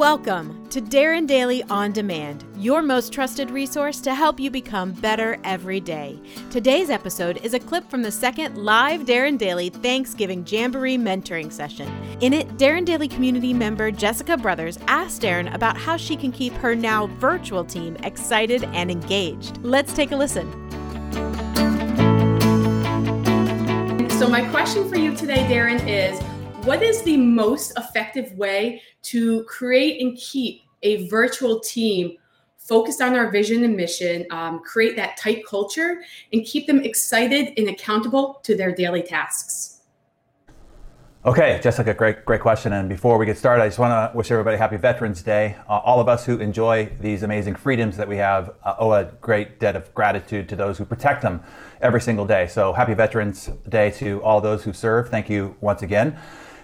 Welcome to Darren Daily On Demand, your most trusted resource to help you become better every day. Today's episode is a clip from the second live Darren Daily Thanksgiving Jamboree mentoring session. In it, Darren Daily community member Jessica Brothers asked Darren about how she can keep her now virtual team excited and engaged. Let's take a listen. So, my question for you today, Darren, is what is the most effective way to create and keep a virtual team focused on our vision and mission, um, create that tight culture, and keep them excited and accountable to their daily tasks? Okay, Jessica, great, great question. And before we get started, I just want to wish everybody happy Veterans Day. Uh, all of us who enjoy these amazing freedoms that we have uh, owe a great debt of gratitude to those who protect them every single day. So happy Veterans Day to all those who serve. Thank you once again.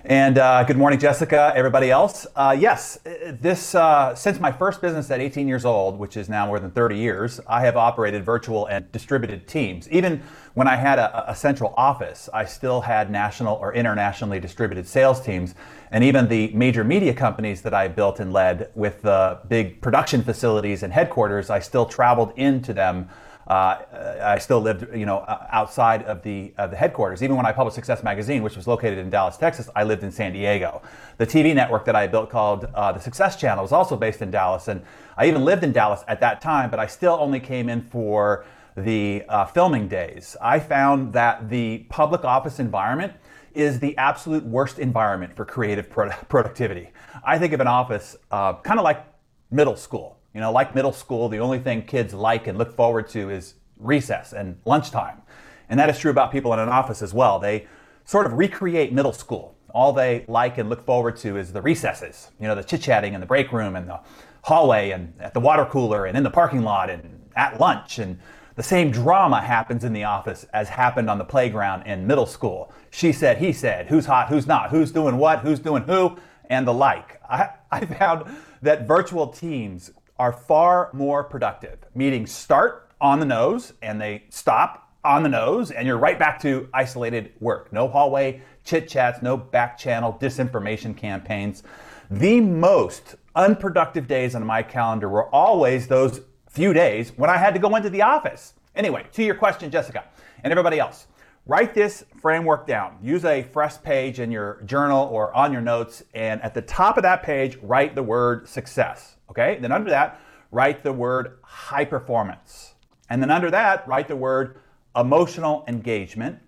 And uh, good morning, Jessica, everybody else. Uh, yes, this uh, since my first business at 18 years old, which is now more than 30 years, I have operated virtual and distributed teams. Even when I had a, a central office, I still had national or internationally distributed sales teams. And even the major media companies that I built and led with the big production facilities and headquarters, I still traveled into them uh, I still lived, you know, outside of the of the headquarters. Even when I published Success Magazine, which was located in Dallas, Texas, I lived in San Diego. The TV network that I built called uh, the Success Channel was also based in Dallas, and I even lived in Dallas at that time. But I still only came in for the uh, filming days. I found that the public office environment is the absolute worst environment for creative pro- productivity. I think of an office uh, kind of like middle school you know, like middle school, the only thing kids like and look forward to is recess and lunchtime. And that is true about people in an office as well. They sort of recreate middle school. All they like and look forward to is the recesses, you know, the chit chatting in the break room and the hallway and at the water cooler and in the parking lot and at lunch. And the same drama happens in the office as happened on the playground in middle school. She said, he said, who's hot, who's not, who's doing what, who's doing who, and the like. I, I found that virtual teams are far more productive. Meetings start on the nose and they stop on the nose, and you're right back to isolated work. No hallway chit chats, no back channel disinformation campaigns. The most unproductive days on my calendar were always those few days when I had to go into the office. Anyway, to your question, Jessica, and everybody else. Write this framework down. Use a fresh page in your journal or on your notes, and at the top of that page, write the word success. Okay, then under that, write the word high performance. And then under that, write the word emotional engagement.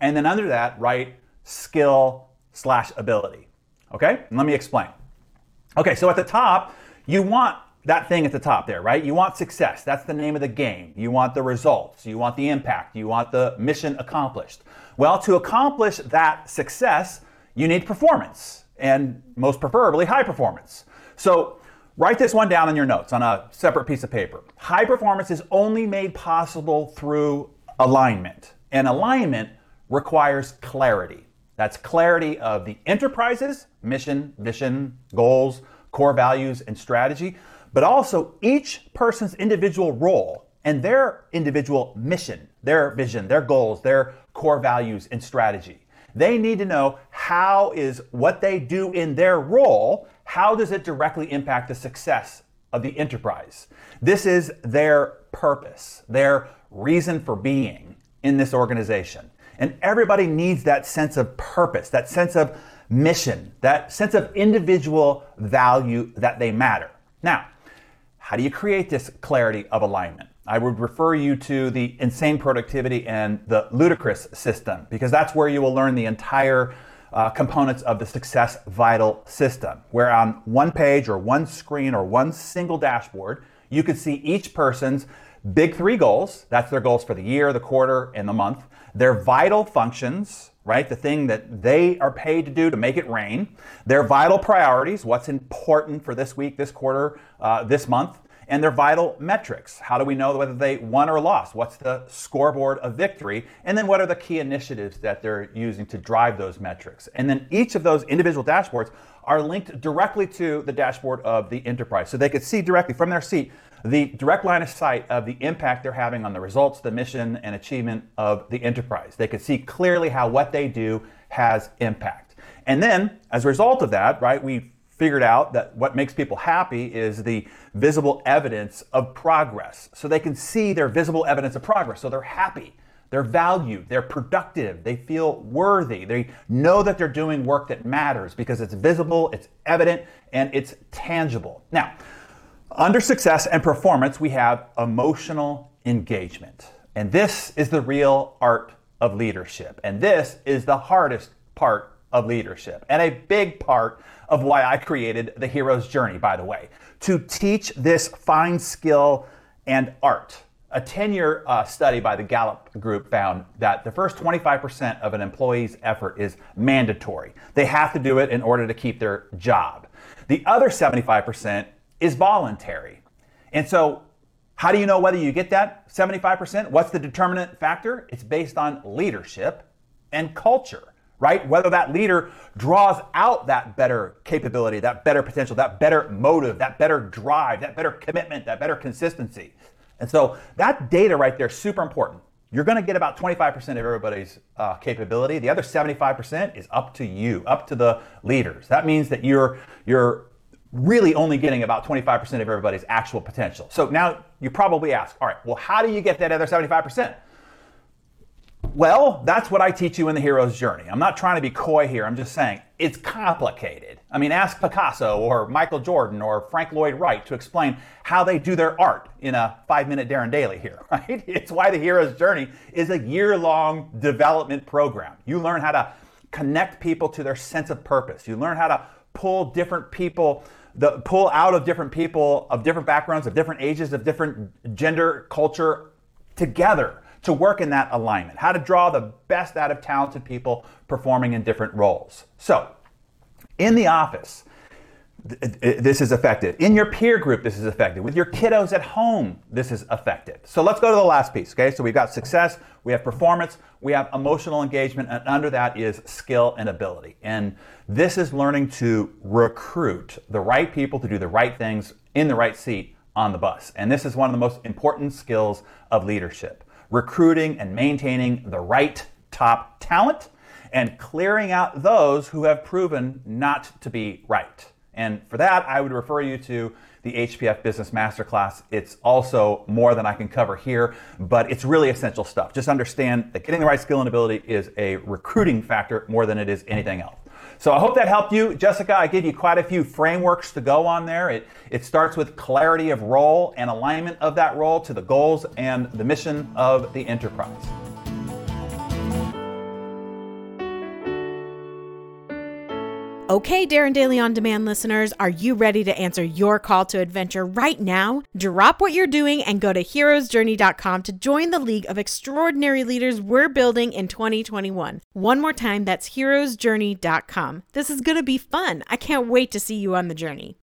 And then under that, write skill slash ability. Okay, and let me explain. Okay, so at the top, you want that thing at the top there, right? You want success. That's the name of the game. You want the results. You want the impact. You want the mission accomplished. Well, to accomplish that success, you need performance, and most preferably high performance. So Write this one down in your notes on a separate piece of paper. High performance is only made possible through alignment, and alignment requires clarity. That's clarity of the enterprise's mission, vision, goals, core values, and strategy, but also each person's individual role and their individual mission, their vision, their goals, their core values, and strategy. They need to know how is what they do in their role, how does it directly impact the success of the enterprise? This is their purpose, their reason for being in this organization. And everybody needs that sense of purpose, that sense of mission, that sense of individual value that they matter. Now, how do you create this clarity of alignment? I would refer you to the Insane Productivity and the Ludicrous system because that's where you will learn the entire uh, components of the Success Vital system. Where on one page or one screen or one single dashboard, you could see each person's big three goals. That's their goals for the year, the quarter, and the month. Their vital functions, right? The thing that they are paid to do to make it rain. Their vital priorities, what's important for this week, this quarter, uh, this month and their vital metrics. How do we know whether they won or lost? What's the scoreboard of victory? And then what are the key initiatives that they're using to drive those metrics? And then each of those individual dashboards are linked directly to the dashboard of the enterprise. So they could see directly from their seat the direct line of sight of the impact they're having on the results, the mission, and achievement of the enterprise. They could see clearly how what they do has impact. And then, as a result of that, right, we figured out that what makes people happy is the visible evidence of progress. So they can see their visible evidence of progress. So they're happy. They're valued, they're productive, they feel worthy, they know that they're doing work that matters because it's visible, it's evident, and it's tangible. Now, under success and performance, we have emotional engagement. And this is the real art of leadership. And this is the hardest part of leadership, and a big part of why I created the hero's journey, by the way, to teach this fine skill and art a 10 year uh, study by the Gallup Group found that the first 25% of an employee's effort is mandatory. They have to do it in order to keep their job. The other 75% is voluntary. And so, how do you know whether you get that 75%? What's the determinant factor? It's based on leadership and culture, right? Whether that leader draws out that better capability, that better potential, that better motive, that better drive, that better commitment, that better consistency. And so that data right there is super important. You're going to get about 25% of everybody's uh, capability. The other 75% is up to you, up to the leaders. That means that you're you're really only getting about 25% of everybody's actual potential. So now you probably ask, all right, well, how do you get that other 75%? Well, that's what I teach you in the hero's journey. I'm not trying to be coy here. I'm just saying it's complicated. I mean, ask Picasso or Michael Jordan or Frank Lloyd Wright to explain how they do their art in a five minute Darren Daily here, right? It's why the hero's journey is a year long development program. You learn how to connect people to their sense of purpose. You learn how to pull different people the pull out of different people of different backgrounds, of different ages, of different gender, culture together to work in that alignment, how to draw the best out of talented people performing in different roles. So, in the office, this is effective. In your peer group, this is effective. With your kiddos at home, this is effective. So let's go to the last piece, okay? So we've got success, we have performance, we have emotional engagement, and under that is skill and ability. And this is learning to recruit the right people to do the right things in the right seat on the bus. And this is one of the most important skills of leadership recruiting and maintaining the right top talent, and clearing out those who have proven not to be right. And for that, I would refer you to the HPF Business Masterclass. It's also more than I can cover here, but it's really essential stuff. Just understand that getting the right skill and ability is a recruiting factor more than it is anything else. So I hope that helped you. Jessica, I gave you quite a few frameworks to go on there. It, it starts with clarity of role and alignment of that role to the goals and the mission of the enterprise. Okay, Darren Daily On Demand listeners, are you ready to answer your call to adventure right now? Drop what you're doing and go to heroesjourney.com to join the league of extraordinary leaders we're building in 2021. One more time, that's heroesjourney.com. This is going to be fun. I can't wait to see you on the journey.